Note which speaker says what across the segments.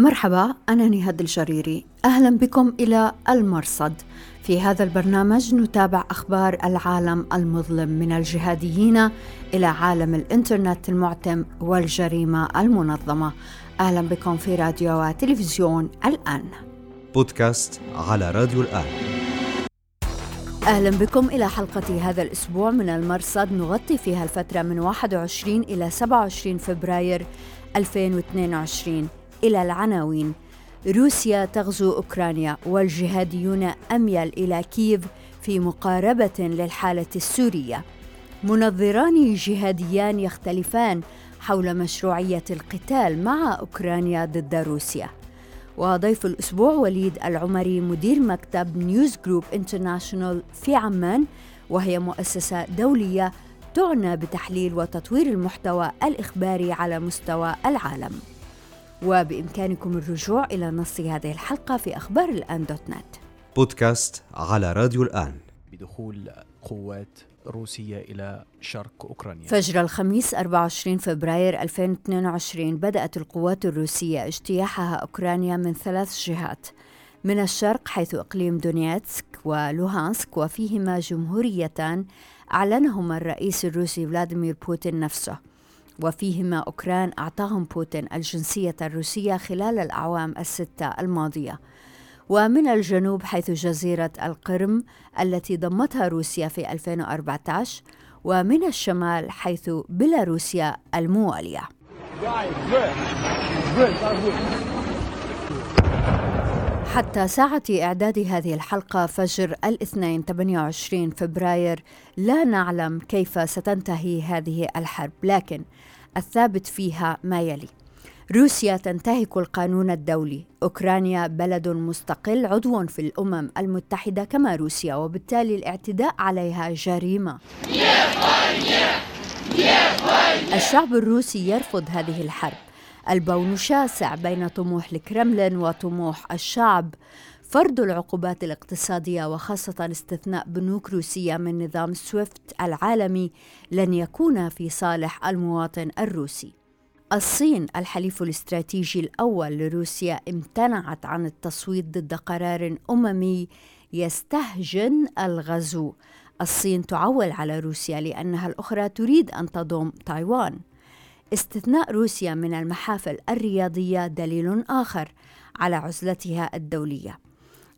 Speaker 1: مرحبا أنا نهاد الجريري. أهلا بكم إلى المرصد. في هذا البرنامج نتابع أخبار العالم المظلم من الجهاديين إلى عالم الإنترنت المعتم والجريمة المنظمة. أهلا بكم في راديو وتلفزيون الآن.
Speaker 2: بودكاست على راديو الآن.
Speaker 1: أهلا بكم إلى حلقة هذا الأسبوع من المرصد. نغطي فيها الفترة من 21 إلى 27 فبراير 2022 إلى العناوين. روسيا تغزو أوكرانيا والجهاديون أميل إلى كييف في مقاربة للحالة السورية. منظران جهاديان يختلفان حول مشروعية القتال مع أوكرانيا ضد روسيا. وضيف الأسبوع وليد العمري مدير مكتب نيوز جروب انترناشونال في عمان وهي مؤسسة دولية تعنى بتحليل وتطوير المحتوى الإخباري على مستوى العالم. وبإمكانكم الرجوع إلى نص هذه الحلقة في أخبار الآن dot net.
Speaker 2: بودكاست على راديو الآن.
Speaker 3: بدخول قوات روسية إلى شرق أوكرانيا.
Speaker 1: فجر الخميس 24 فبراير 2022 بدأت القوات الروسية اجتياحها أوكرانيا من ثلاث جهات من الشرق حيث إقليم دونيتسك ولوهانسك وفيهما جمهوريتان أعلنهما الرئيس الروسي فلاديمير بوتين نفسه. وفيهما أوكران أعطاهم بوتين الجنسية الروسية خلال الأعوام الستة الماضية. ومن الجنوب حيث جزيرة القرم التي ضمتها روسيا في 2014 ومن الشمال حيث بيلاروسيا الموالية. حتى ساعة إعداد هذه الحلقة فجر الاثنين 28 فبراير لا نعلم كيف ستنتهي هذه الحرب لكن الثابت فيها ما يلي. روسيا تنتهك القانون الدولي. أوكرانيا بلد مستقل عضو في الأمم المتحدة كما روسيا وبالتالي الاعتداء عليها جريمة. الشعب الروسي يرفض هذه الحرب. البون شاسع بين طموح الكرملين وطموح الشعب. فرض العقوبات الاقتصادية وخاصة استثناء بنوك روسية من نظام سويفت العالمي لن يكون في صالح المواطن الروسي. الصين الحليف الاستراتيجي الأول لروسيا امتنعت عن التصويت ضد قرار أممي يستهجن الغزو. الصين تعول على روسيا لأنها الأخرى تريد أن تضم تايوان. استثناء روسيا من المحافل الرياضية دليل آخر على عزلتها الدولية.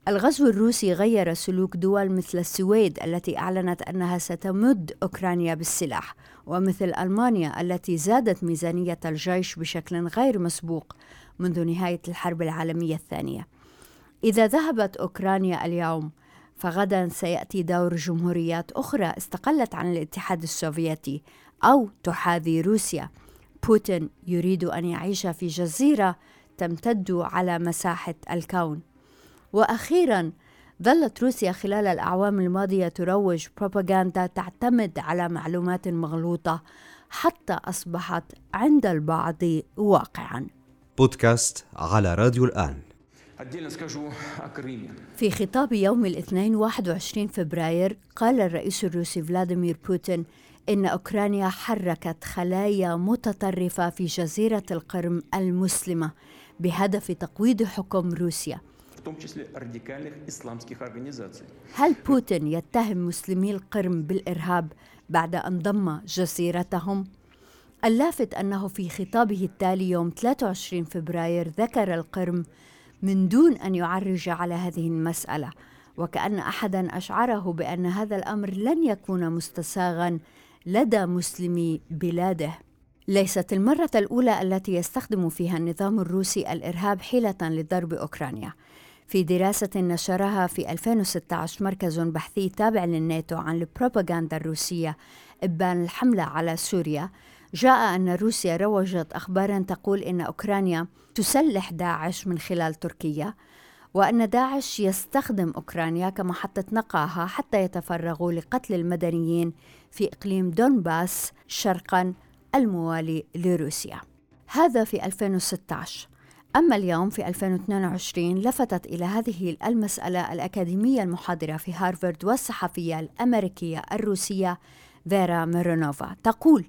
Speaker 1: الغزو الروسي غير سلوك دول مثل السويد التي أعلنت أنها ستمد أوكرانيا بالسلاح ومثل ألمانيا التي زادت ميزانية الجيش بشكل غير مسبوق منذ نهاية الحرب العالمية الثانية. إذا ذهبت أوكرانيا اليوم فغدا سيأتي دور جمهوريات أخرى استقلت عن الاتحاد السوفيتي أو تحاذي روسيا. بوتين يريد أن يعيش في جزيرة تمتد على مساحة الكون. وأخيرا ظلت روسيا خلال الأعوام الماضية تروج بروباغندا تعتمد على معلومات مغلوطة حتى أصبحت عند البعض واقعا.
Speaker 2: بودكاست على راديو الآن.
Speaker 1: في خطاب يوم الاثنين 21 فبراير قال الرئيس الروسي فلاديمير بوتين إن أوكرانيا حركت خلايا متطرفة في جزيرة القرم المسلمة بهدف تقويض حكم روسيا هل بوتين يتهم مسلمي القرم بالإرهاب بعد أن ضم جزيرتهم؟ اللافت أنه في خطابه التالي يوم 23 فبراير ذكر القرم من دون أن يعرج على هذه المسألة وكأن أحدا أشعره بأن هذا الأمر لن يكون مستساغا لدى مسلمي بلاده. ليست المرة الأولى التي يستخدم فيها النظام الروسي الإرهاب حيلة لضرب أوكرانيا. في دراسة نشرها في 2016 مركز بحثي تابع للناتو عن البروباغندا الروسية إبان الحملة على سوريا جاء أن روسيا روجت أخبارا تقول إن أوكرانيا تسلح داعش من خلال تركيا وأن داعش يستخدم أوكرانيا كمحطة نقاها حتى يتفرغوا لقتل المدنيين في إقليم دونباس شرقا الموالي لروسيا. هذا في 2016 أما اليوم في 2022 لفتت إلى هذه المسألة الأكاديمية المحاضرة في هارفارد والصحفية الأمريكية الروسية فيرا ميرونوفا. تقول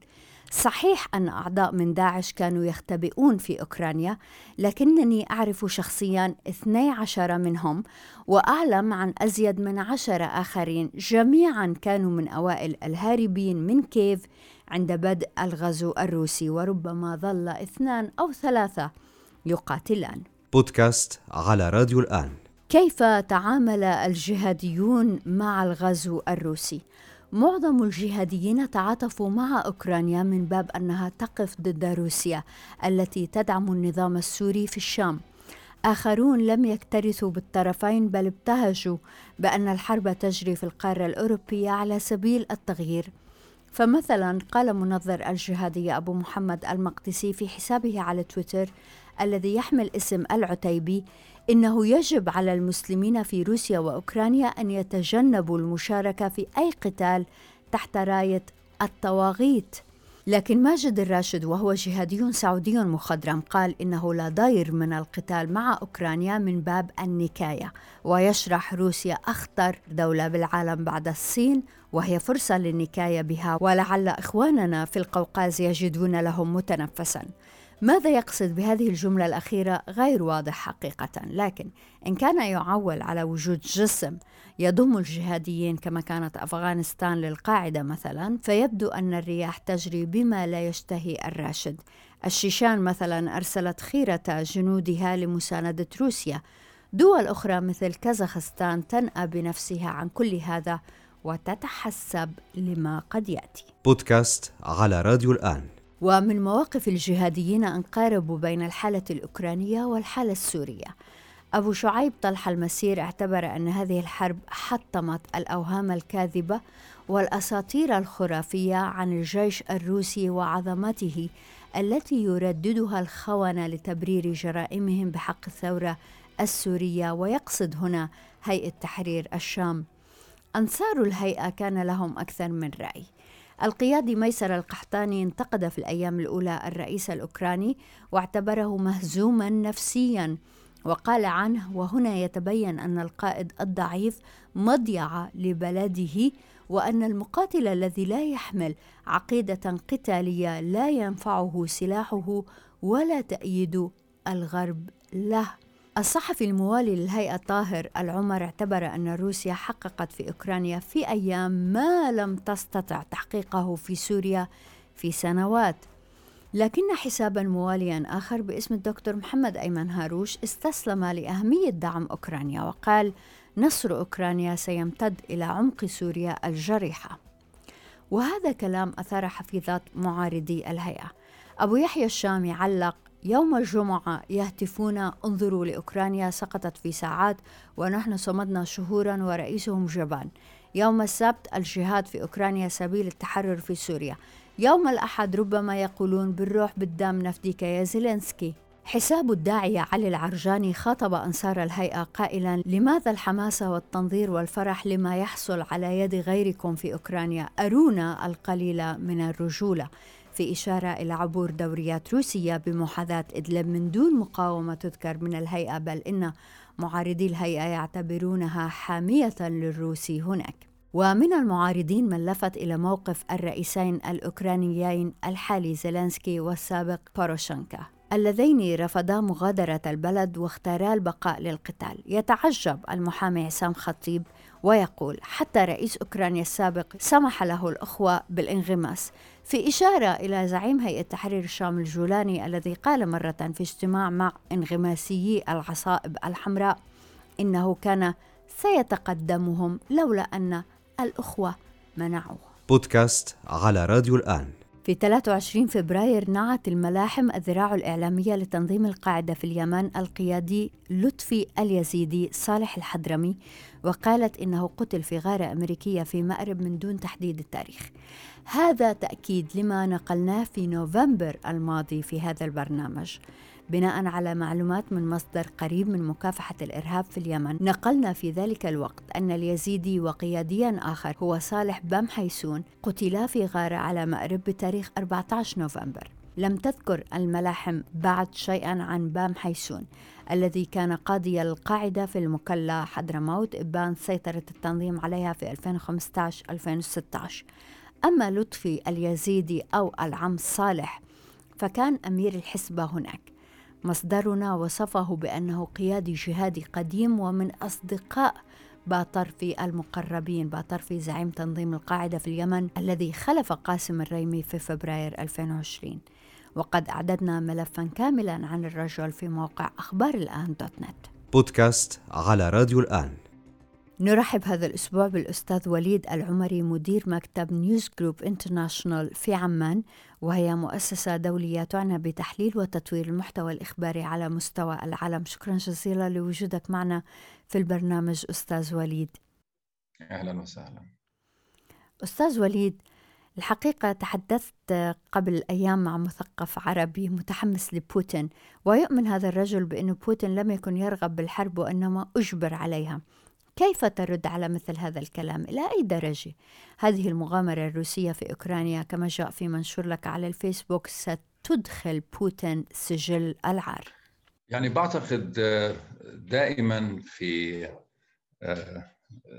Speaker 1: صحيح أن أعضاء من داعش كانوا يختبئون في أوكرانيا لكنني أعرف شخصيا 12 منهم وأعلم عن أزيد من عشرة آخرين. جميعا كانوا من أوائل الهاربين من كيف عند بدء الغزو الروسي وربما ظل اثنان أو ثلاثة يقاتلان
Speaker 2: بودكاست على راديو الآن
Speaker 1: كيف تعامل الجهاديون مع الغزو الروسي؟ معظم الجهاديين تعاطفوا مع أوكرانيا من باب أنها تقف ضد روسيا التي تدعم النظام السوري في الشام. آخرون لم يكترثوا بالطرفين بل ابتهجوا بأن الحرب تجري في القارة الأوروبية على سبيل التغيير. فمثلا قال منظر الجهادية أبو محمد المقدسي في حسابه على تويتر الذي يحمل اسم العتيبي إنه يجب على المسلمين في روسيا وأوكرانيا أن يتجنبوا المشاركة في أي قتال تحت راية الطواغيت لكن ماجد الراشد وهو جهادي سعودي مخضرم قال إنه لا ضير من القتال مع أوكرانيا من باب النكاية ويشرح روسيا أخطر دولة بالعالم بعد الصين وهي فرصة للنكاية بها ولعل إخواننا في القوقاز يجدون لهم متنفسا. ماذا يقصد بهذه الجملة الأخيرة؟ غير واضح حقيقة. لكن إن كان يعول على وجود جسم يضم الجهاديين كما كانت أفغانستان للقاعدة مثلا فيبدو أن الرياح تجري بما لا يشتهي الراشد. الشيشان مثلا أرسلت خيرة جنودها لمساندة روسيا. دول أخرى مثل كازاخستان تنأى بنفسها عن كل هذا وتتحسب لما قد يأتي.
Speaker 2: بودكاست على راديو الآن.
Speaker 1: ومن مواقف الجهاديين أن قاربوا بين الحالة الأوكرانية والحالة السورية. أبو شعيب طلح المسير اعتبر أن هذه الحرب حطمت الأوهام الكاذبة والأساطير الخرافية عن الجيش الروسي وعظمته التي يرددها الخونة لتبرير جرائمهم بحق الثورة السورية ويقصد هنا هيئة تحرير الشام. أنصار الهيئة كان لهم أكثر من رأي. القيادي ميسر القحطاني انتقد في الأيام الأولى الرئيس الأوكراني واعتبره مهزوما نفسيا وقال عنه وهنا يتبين أن القائد الضعيف مضيعة لبلده وأن المقاتل الذي لا يحمل عقيدة قتالية لا ينفعه سلاحه ولا تأييد الغرب له. الصحفي الموالي للهيئة طاهر العمر اعتبر أن روسيا حققت في أوكرانيا في أيام ما لم تستطع تحقيقه في سوريا في سنوات. لكن حسابا مواليا آخر باسم الدكتور محمد أيمن هاروش استسلم لأهمية دعم أوكرانيا وقال نصر أوكرانيا سيمتد إلى عمق سوريا الجريحة. وهذا كلام أثار حفيظات معارضي الهيئة. أبو يحيى الشامي علق يوم الجمعة يهتفون انظروا لأوكرانيا سقطت في ساعات ونحن صمدنا شهورا ورئيسهم جبان. يوم السبت الجهاد في أوكرانيا سبيل التحرر في سوريا. يوم الأحد ربما يقولون بالروح بالدم نفديك يا زيلينسكي حساب الداعية علي العرجاني خاطب أنصار الهيئة قائلا لماذا الحماسة والتنظير والفرح لما يحصل على يد غيركم في أوكرانيا؟ أرونا القليل من الرجولة. في إشارة إلى عبور دوريات روسية بمحاذاة إدلب من دون مقاومة تذكر من الهيئة بل إن معارضي الهيئة يعتبرونها حامية للروس هناك. ومن المعارضين من لفت إلى موقف الرئيسين الأوكرانيين الحالي زيلينسكي والسابق بوروشنكا اللذين رفضا مغادرة البلد واختارا البقاء للقتال. يتعجب المحامي عصام خطيب ويقول حتى رئيس أوكرانيا السابق سمح له الأخوة بالانغماس. في إشارة إلى زعيم هيئة تحرير الشام الجولاني الذي قال مرة في اجتماع مع انغماسيي العصائب الحمراء إنه كان سيتقدمهم لولا أن الأخوة منعوه.
Speaker 2: بودكاست على راديو الآن.
Speaker 1: في 23 فبراير نعت الملاحم الذراع الإعلامية لتنظيم القاعدة في اليمن القيادي لطفي اليزيدي صالح الحضرمي وقالت إنه قتل في غارة أمريكية في مأرب من دون تحديد التاريخ. هذا تأكيد لما نقلناه في نوفمبر الماضي في هذا البرنامج. بناء على معلومات من مصدر قريب من مكافحة الإرهاب في اليمن نقلنا في ذلك الوقت أن اليزيدي وقياديا آخر هو صالح بام حيسون قتلا في غارة على مأرب بتاريخ 14 نوفمبر. لم تذكر الملاحم بعد شيئا عن بام حيسون الذي كان قاضي القاعدة في المكلا حضرموت إبان سيطرة التنظيم عليها في 2015-2016 أما لطفي اليزيدي أو العم صالح فكان أمير الحسبة هناك. مصدرنا وصفه بأنه قيادي جهادي قديم ومن أصدقاء باطرفي المقربين باطرفي زعيم تنظيم القاعدة في اليمن الذي خلف قاسم الريمي في فبراير 2020 وقد أعددنا ملفا كاملا عن الرجل في موقع أخبار الآن dot net.
Speaker 2: بودكاست على راديو الآن.
Speaker 1: نرحب هذا الأسبوع بالأستاذ وليد العمري مدير مكتب نيوز جروب انترناشونال في عمان وهي مؤسسة دولية تعنى بتحليل وتطوير المحتوى الإخباري على مستوى العالم. شكرا جزيلا لوجودك معنا في البرنامج أستاذ وليد.
Speaker 4: أهلا وسهلا.
Speaker 1: أستاذ وليد الحقيقة تحدثت قبل أيام مع مثقف عربي متحمس لبوتين ويؤمن هذا الرجل بأن بوتين لم يكن يرغب بالحرب وإنما أجبر عليها. كيف ترد على مثل هذا الكلام؟ إلى أي درجة؟ هذه المغامرة الروسية في أوكرانيا كما جاء في منشور لك على الفيسبوك ستدخل بوتين سجل العار.
Speaker 4: يعني بعتقد دائما في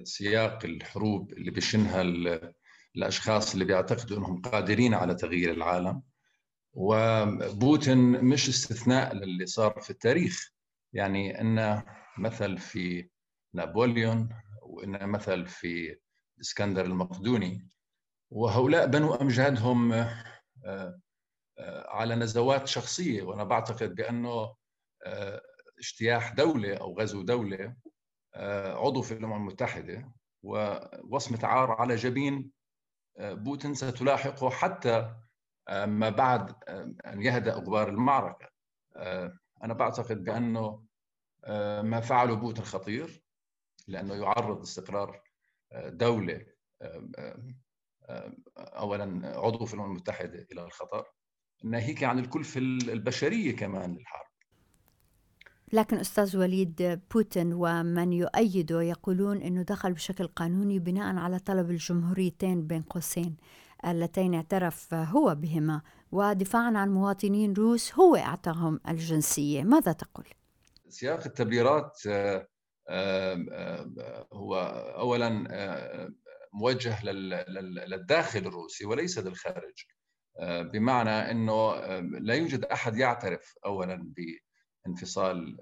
Speaker 4: سياق الحروب اللي بيشنها الأشخاص اللي بيعتقدوا إنهم قادرين على تغيير العالم وبوتين مش استثناء للي صار في التاريخ. يعني إن مثل في نابليون وان مثل في الاسكندر المقدوني. وهؤلاء بنوا أمجادهم على نزوات شخصية. وأنا بعتقد بأنه اجتياح دولة أو غزو دولة عضو في الأمم المتحدة. ووصمة عار على جبين بوتين ستلاحقه حتى ما بعد أن يهدأ غبار المعركة. أنا بعتقد بأنه ما فعله بوتين خطير. لأنه يعرض استقرار دولة اولا عضو في الأمم المتحدة إلى الخطر. ناهيك عن الكلفه البشرية كمان للحرب
Speaker 1: لكن أستاذ وليد بوتين ومن يؤيده يقولون إنه دخل بشكل قانوني بناء على طلب الجمهوريتين بين قوسين. اللتين اعترف هو بهما ودفاعا عن مواطنين روس هو اعطاهم الجنسية. ماذا تقول؟
Speaker 4: سياق التبريرات هو اولا موجه للداخل الروسي وليس للخارج. بمعنى إنه لا يوجد أحد يعترف اولا بانفصال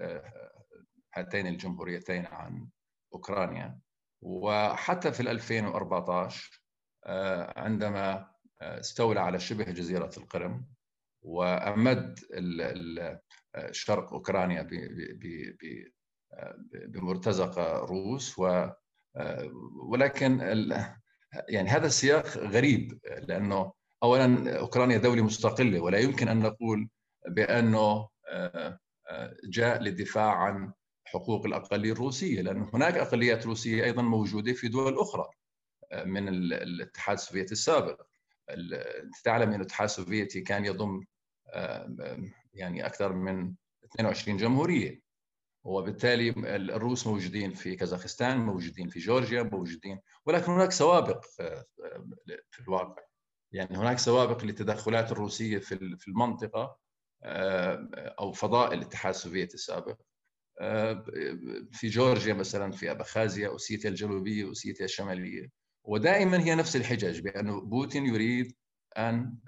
Speaker 4: هاتين الجمهوريتين عن أوكرانيا. وحتى في 2014 عندما استولى على شبه جزيرة القرم وأمد شرق أوكرانيا بمرتزقة روس و ولكن يعني هذا السياق غريب لأنه اولا أوكرانيا دولة مستقلة ولا يمكن أن نقول بأنه جاء للدفاع عن حقوق الأقلية الروسية لأن هناك أقليات روسية أيضا موجودة في دول أخرى من الاتحاد السوفيتي السابق. تعلم أن الاتحاد السوفيتي كان يضم يعني أكثر من 22 جمهورية. وبالتالي الروس موجودين في كازاخستان موجودين في جورجيا موجودين ولكن هناك سوابق في الواقع. يعني هناك سوابق للتدخلات الروسية في في المنطقة أو فضاء الاتحاد السوفيتي السابق. في جورجيا مثلا في أبخازيا أوسيتيا الجنوبية أوسيتيا الشمالية. ودائما هي نفس الحجج بانه بوتين يريد أن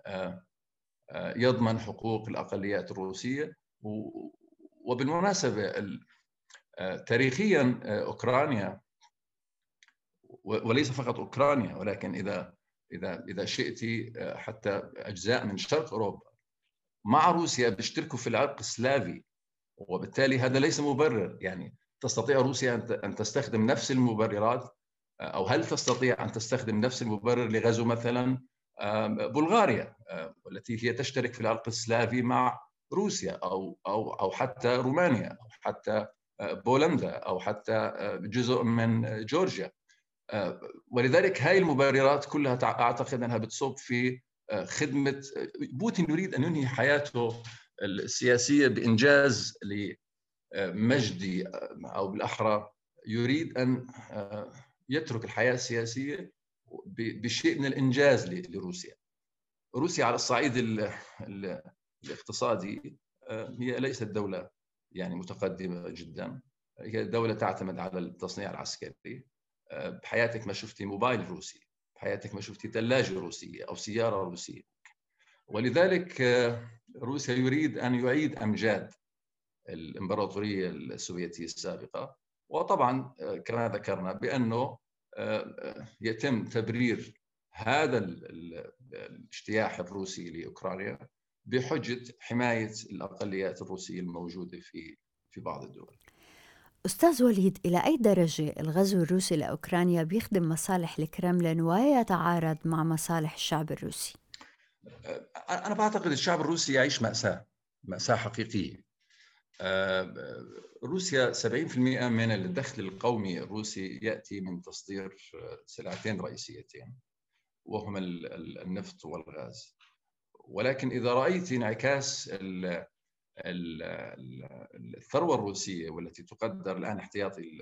Speaker 4: يضمن حقوق الأقليات الروسية وبالمناسبة تاريخيا أوكرانيا وليس فقط أوكرانيا ولكن إذا إذا إذا شئت حتى أجزاء من شرق أوروبا مع روسيا بيشتركوا في العرق السلافي وبالتالي هذا ليس مبرر. يعني تستطيع روسيا أن تستخدم نفس المبررات أو هل تستطيع أن تستخدم نفس المبرر لغزو مثلا بلغاريا والتي هي تشترك في العرق السلافي مع روسيا أو أو أو حتى رومانيا أو حتى بولندا أو حتى جزء من جورجيا ولذلك هاي المبررات كلها أعتقد أنها بتصب في خدمة بوتين يريد أن ينهي حياته السياسية بإنجاز لمجدي أو بالأحرى يريد أن يترك الحياة السياسية بشيء من الإنجاز لروسيا. روسيا على الصعيد الاقتصادي هي ليست دولة يعني متقدمة جدا. هي دولة تعتمد على التصنيع العسكري. بحياتك ما شفتي موبايل روسي بحياتك ما شفتي ثلاجة روسية أو سيارة روسية. ولذلك روسيا يريد أن يعيد أمجاد الإمبراطورية السوفيتية السابقة. وطبعا كما ذكرنا بأنه يتم تبرير هذا الاجتياح الروسي لأوكرانيا. بحجة حماية الأقليات الروسية الموجودة في في بعض الدول.
Speaker 1: أستاذ وليد إلى أي درجة الغزو الروسي لأوكرانيا بيخدم مصالح الكرملين ويتعارض مع مصالح الشعب الروسي؟
Speaker 4: أنا بعتقد الشعب الروسي يعيش مأساة مأساة حقيقية روسيا 70% من الدخل القومي الروسي يأتي من تصدير سلعتين رئيسيتين وهما النفط والغاز ولكن إذا رأيت انعكاس الثروة الروسية والتي تقدر الآن احتياطي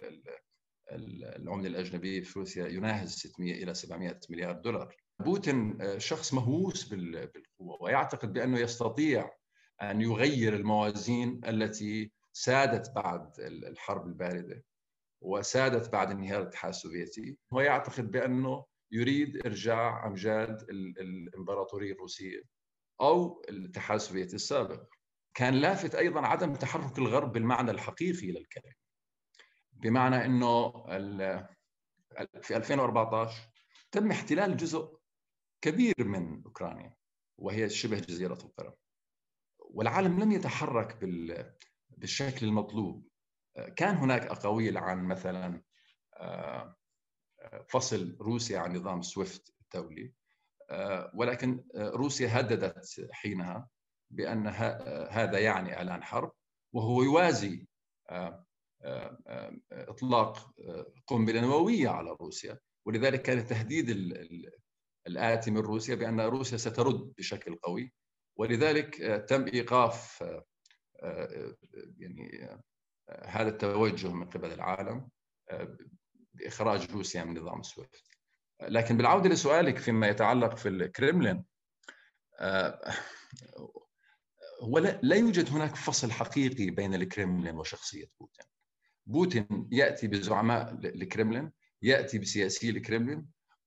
Speaker 4: العملة الأجنبية في روسيا يناهز 600 إلى 700 مليار دولار. بوتين شخص مهووس بالقوة ويعتقد بأنه يستطيع أن يغير الموازين التي سادت بعد الحرب الباردة وسادت بعد انهيار الاتحاد السوفيتي. ويعتقد بأنه يريد إرجاع أمجاد الإمبراطورية الروسية. أو الاتحاد السوفيتي السابق. كان لافت أيضا عدم تحرك الغرب بالمعنى الحقيقي للكلمة بمعنى أنه في 2014 تم احتلال جزء كبير من أوكرانيا وهي شبه جزيرة القرم. والعالم لم يتحرك بالشكل المطلوب. كان هناك أقاويل عن مثلا فصل روسيا عن نظام سويفت الدولي. ولكن روسيا هددت حينها بأن هذا يعني إعلان حرب وهو يوازي إطلاق قنبلة نووية على روسيا. ولذلك كان التهديد الآتي من روسيا بأن روسيا سترد بشكل قوي. ولذلك تم إيقاف يعني هذا التوجه من قبل العالم بإخراج روسيا من نظام سويفت. لكن بالعودة لسؤالك فيما يتعلق في الكريملين آه، هو لا يوجد هناك فصل حقيقي بين الكريملين وشخصية بوتين. بوتين يأتي بزعماء الكريملين يأتي بسياسي الكريملين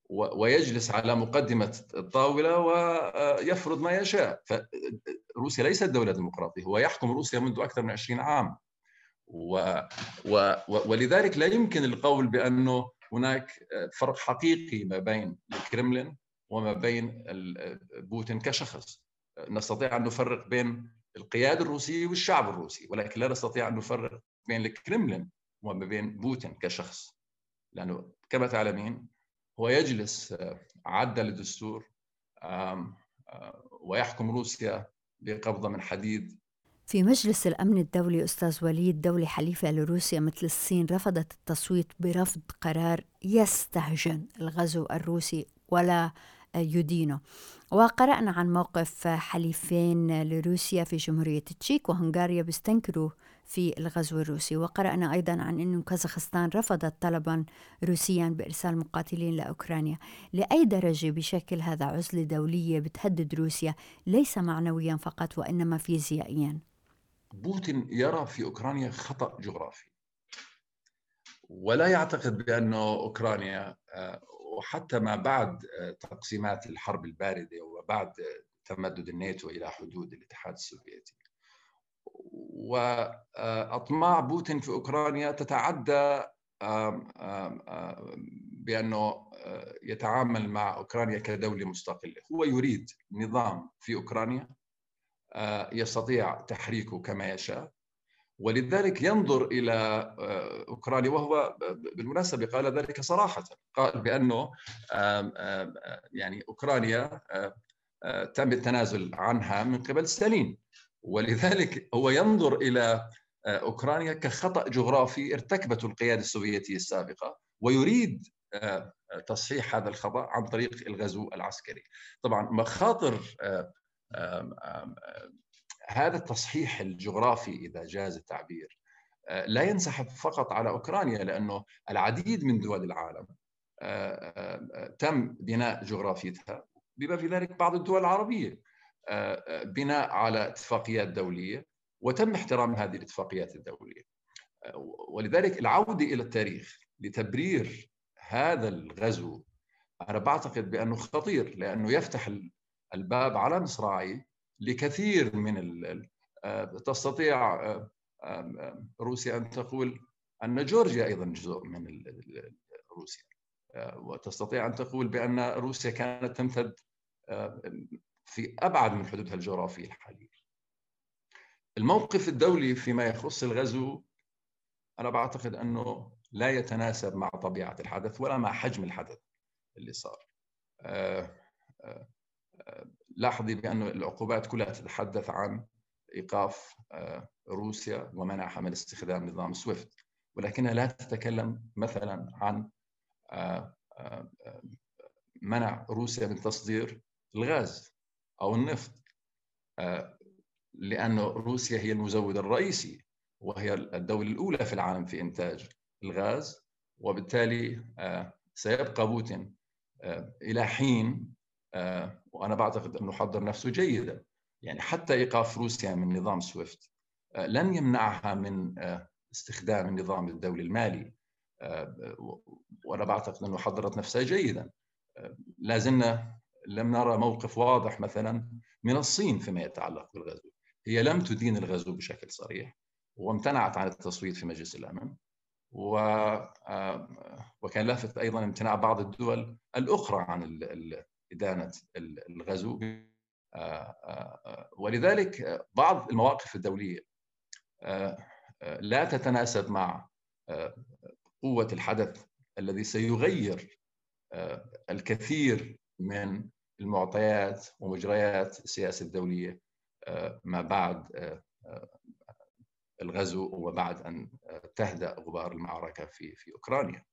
Speaker 4: ويجلس على مقدمة الطاولة ويفرض ما يشاء. فروسيا ليست دولة ديمقراطية هو يحكم روسيا منذ أكثر من 20 عام. و و ولذلك لا يمكن القول بأنه هناك فرق حقيقي ما بين الكرملين وما بين بوتين كشخص. نستطيع أن نفرق بين القيادة الروسية والشعب الروسي ولكن لا نستطيع أن نفرق بين الكرملين وما بين بوتين كشخص. لأنه كما تعلمين هو يجلس عدل الدستور ويحكم روسيا بقبضة من حديد
Speaker 1: في مجلس الأمن الدولي أستاذ وليد دولة حليفة لروسيا مثل الصين رفضت التصويت برفض قرار يستهجن الغزو الروسي ولا يدينه. وقرأنا عن موقف حليفين لروسيا في جمهورية تشيك وهنغاريا بيستنكروا في الغزو الروسي. وقرأنا أيضا عن أن كازاخستان رفضت طلبا روسيا بإرسال مقاتلين لأوكرانيا. لأي درجة بشكل هذا عزلة دولية بتهدد روسيا؟ ليس معنويا فقط وإنما فيزيائيا.
Speaker 4: بوتين يرى في أوكرانيا خطأ جغرافي. ولا يعتقد بأن أوكرانيا آه، وحتى ما بعد آه، تقسيمات الحرب الباردة وبعد تمدد الناتو إلى حدود الاتحاد السوفيتي. واطماع بوتين في أوكرانيا تتعدى بأنه آه، يتعامل مع أوكرانيا كدولة مستقلة، هو يريد نظام في أوكرانيا آه، يستطيع تحريكه كما يشاء. ولذلك ينظر إلى آه، أوكرانيا وهو بالمناسبة قال ذلك صراحة. قال بأنه يعني أوكرانيا آه، تم التنازل عنها من قبل ستالين. ولذلك هو ينظر إلى أوكرانيا كخطأ جغرافي ارتكبته القيادة السوفيتية السابقة ويريد تصحيح هذا الخطأ عن طريق الغزو العسكري. طبعا مخاطر هذا التصحيح الجغرافي إذا جاز التعبير آه، لا ينسحب فقط على أوكرانيا لأنه العديد من دول العالم آه، آه، تم بناء جغرافيتها بما في ذلك بعض الدول العربية بناء على اتفاقيات دولية وتم احترام هذه الاتفاقيات الدولية. ولذلك العودة إلى التاريخ لتبرير هذا الغزو أنا بعتقد بأنه خطير لأنه يفتح الباب على مصراعي لكثير من تستطيع روسيا أن تقول أن جورجيا أيضا جزء من روسيا وتستطيع أن تقول بأن روسيا كانت تمتد في أبعد من حدودها الجغرافيه الحاليه. الموقف الدولي فيما يخص الغزو أنا بعتقد أنه لا يتناسب مع طبيعة الحدث ولا مع حجم الحدث اللي صار. لاحظي بأن العقوبات كلها تتحدث عن إيقاف روسيا ومنعها من استخدام نظام سويفت. ولكنها لا تتكلم مثلا عن منع روسيا من تصدير الغاز أو النفط لأن روسيا هي المزود الرئيسي وهي الدولة الأولى في العالم في إنتاج الغاز وبالتالي سيبقى بوتين إلى حين وأنا بعتقد أنه حضر نفسه جيدا. يعني حتى إيقاف روسيا من نظام سويفت لن يمنعها من استخدام النظام الدولي المالي. وأنا بعتقد أنه حضرت نفسها جيدا. لازلنا لم نرى موقف واضح مثلا من الصين فيما يتعلق بالغزو. هي لم تدين الغزو بشكل صريح وامتنعت عن التصويت في مجلس الأمن. و وكان لافت أيضا امتناع بعض الدول الأخرى عن إدانة الغزو ولذلك بعض المواقف الدولية لا تتناسب مع قوة الحدث الذي سيغير الكثير من المعطيات ومجريات السياسة الدولية ما بعد الغزو وبعد أن تهدأ غبار المعركة في في أوكرانيا.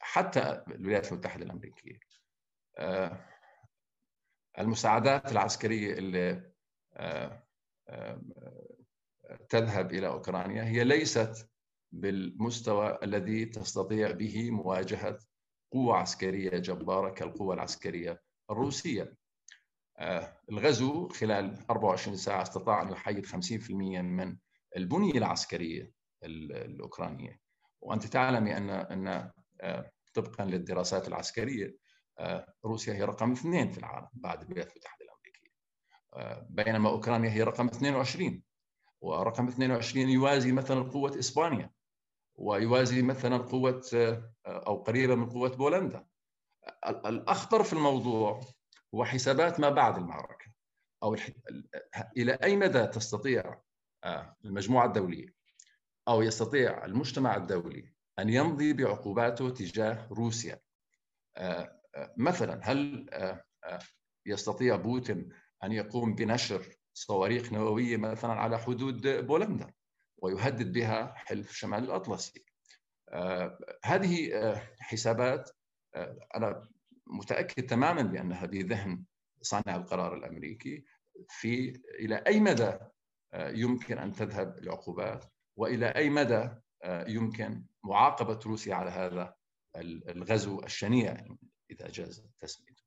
Speaker 4: حتى الولايات المتحدة الأمريكية المساعدات العسكرية اللي تذهب إلى أوكرانيا هي ليست بالمستوى الذي تستطيع به مواجهة قوة عسكرية جبارة كالقوة العسكرية الروسية. الغزو خلال 24 ساعة استطاع أن يحيد 50% من البنية العسكرية الأوكرانية وأنت تعلمي أن أن طبقا للدراسات العسكرية روسيا هي رقم اثنين في العالم بعد الولايات المتحده الامريكيه بينما أوكرانيا هي رقم 22 ورقم 22 يوازي مثلا قوة إسبانيا ويوازي مثلا قوة أو قريبه من قوة بولندا. الأخطر في الموضوع هو حسابات ما بعد المعركة أو إلى أي مدى تستطيع المجموعة الدولية أو يستطيع المجتمع الدولي أن يمضي بعقوباته تجاه روسيا؟ مثلا هل يستطيع بوتين أن يقوم بنشر صواريخ نووية مثلا على حدود بولندا ويهدد بها حلف شمال الأطلسي؟ هذه حسابات أنا متأكد تماما بانها بذهن صانع القرار الأمريكي في إلى أي مدى يمكن أن تذهب العقوبات وإلى أي مدى يمكن معاقبة روسيا على هذا الغزو الشنيع. إذا جاز تسميته.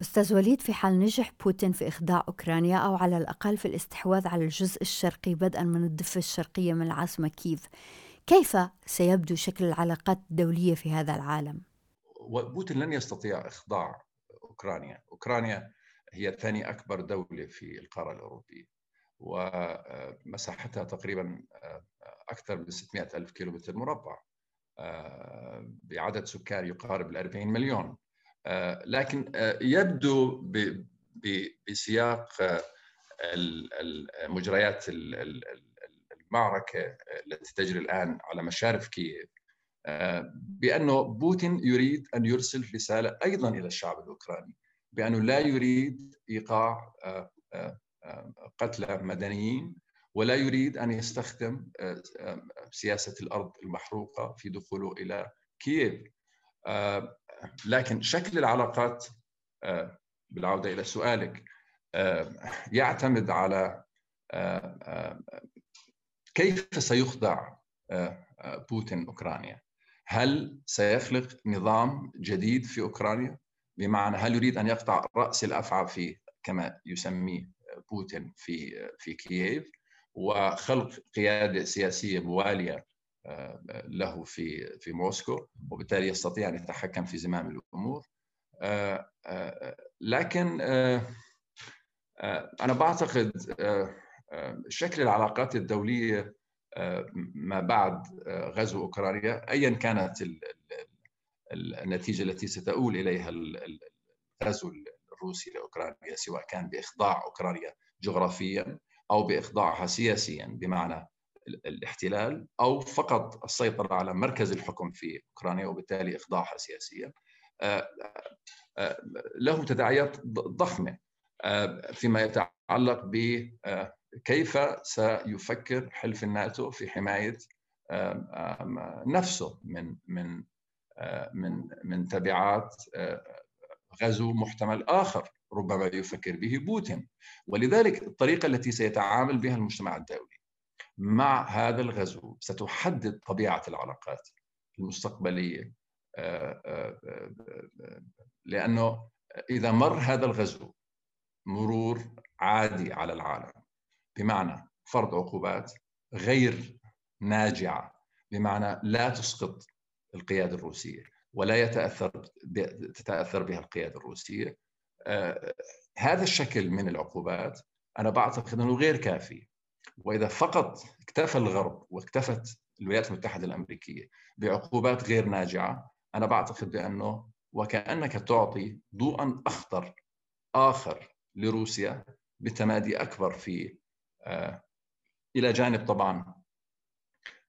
Speaker 1: أستاذ وليد في حال نجح بوتين في إخضاع أوكرانيا أو على الأقل في الاستحواذ على الجزء الشرقي بدءا من الضفة الشرقية من العاصمة كييف، كيف سيبدو شكل العلاقات الدولية في هذا العالم؟
Speaker 4: وبوتين لن يستطيع إخضاع أوكرانيا، أوكرانيا هي ثاني أكبر دولة في القارة الأوروبية ومساحتها تقريبا أكثر من 600 ألف كيلومتر مربع بعدد سكان يقارب ال 40 مليون لكن يبدو بسياق مجريات المعركة التي تجري الآن على مشارف كييف بأنه بوتين يريد أن يرسل رسالة أيضا إلى الشعب الأوكراني بأنه لا يريد إيقاع قتلى مدنيين ولا يريد أن يستخدم سياسة الأرض المحروقة في دخوله إلى كييف. لكن شكل العلاقات بالعودة إلى سؤالك يعتمد على كيف سيخضع بوتين أوكرانيا؟ هل سيخلق نظام جديد في أوكرانيا؟ بمعنى هل يريد أن يقطع رأس الأفعى في كما يسميه بوتين في في كييف؟ وخلق قيادة سياسية موالية له في في موسكو وبالتالي يستطيع أن يتحكم في زمام الأمور. لكن أنا بعتقد شكل العلاقات الدولية ما بعد غزو أوكرانيا ايا كانت النتيجة التي ستؤول إليها الغزو الروسي لأوكرانيا سواء كان بإخضاع أوكرانيا جغرافيا أو بإخضاعها سياسيا بمعنى الاحتلال أو فقط السيطرة على مركز الحكم في أوكرانيا وبالتالي إخضاعها سياسيا له تداعيات ضخمة فيما يتعلق بكيف سيفكر حلف الناتو في حماية نفسه من من من من تبعات غزو محتمل آخر ربما يفكر به بوتين. ولذلك الطريقة التي سيتعامل بها المجتمع الدولي. مع هذا الغزو ستحدد طبيعة العلاقات المستقبلية. لأنه إذا مر هذا الغزو مرور عادي على العالم بمعنى فرض عقوبات غير ناجعة بمعنى لا تسقط القيادة الروسية ولا يتأثر تتأثر بها القيادة الروسية. آه، هذا الشكل من العقوبات أنا بعتقد أنه غير كافي. وإذا فقط اكتفى الغرب واكتفت الولايات المتحدة الأمريكية بعقوبات غير ناجعة أنا بعتقد بأنه وكأنك تعطي ضوءا أخضر آخر لروسيا بتمادي أكبر في آه، إلى جانب طبعا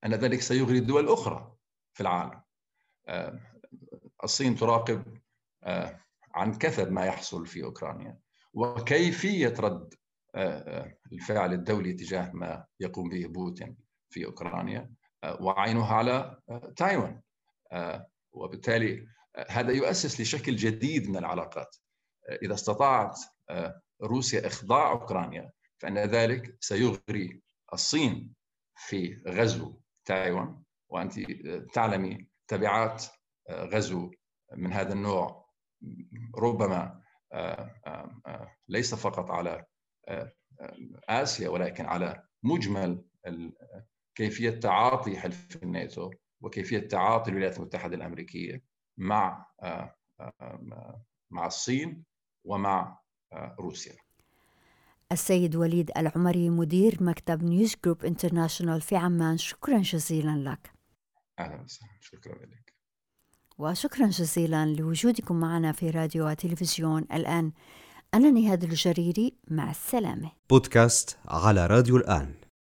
Speaker 4: أن ذلك سيغري دول أخرى في العالم. آه، الصين تراقب آه، عن كثب ما يحصل في أوكرانيا وكيفية رد الفعل الدولي تجاه ما يقوم به بوتين في أوكرانيا وعينها على تايوان. وبالتالي هذا يؤسس لشكل جديد من العلاقات. إذا استطاعت روسيا إخضاع أوكرانيا فإن ذلك سيغري الصين في غزو تايوان. وأنت تعلمي تبعات غزو من هذا النوع ربما ليس فقط على آسيا ولكن على مجمل كيفية تعاطي حلف الناتو وكيفية تعاطي الولايات المتحدة الأمريكية مع مع الصين ومع روسيا.
Speaker 1: السيد وليد العمري مدير مكتب نيوز جروب انترناشونال في عمان شكرا جزيلا لك.
Speaker 4: أهلا وسهلا. شكرا لك.
Speaker 1: وشكرا جزيلا لوجودكم معنا في راديو وتلفزيون الآن. أنا نهاد الجريري مع السلامة.
Speaker 2: بودكاست على راديو الآن.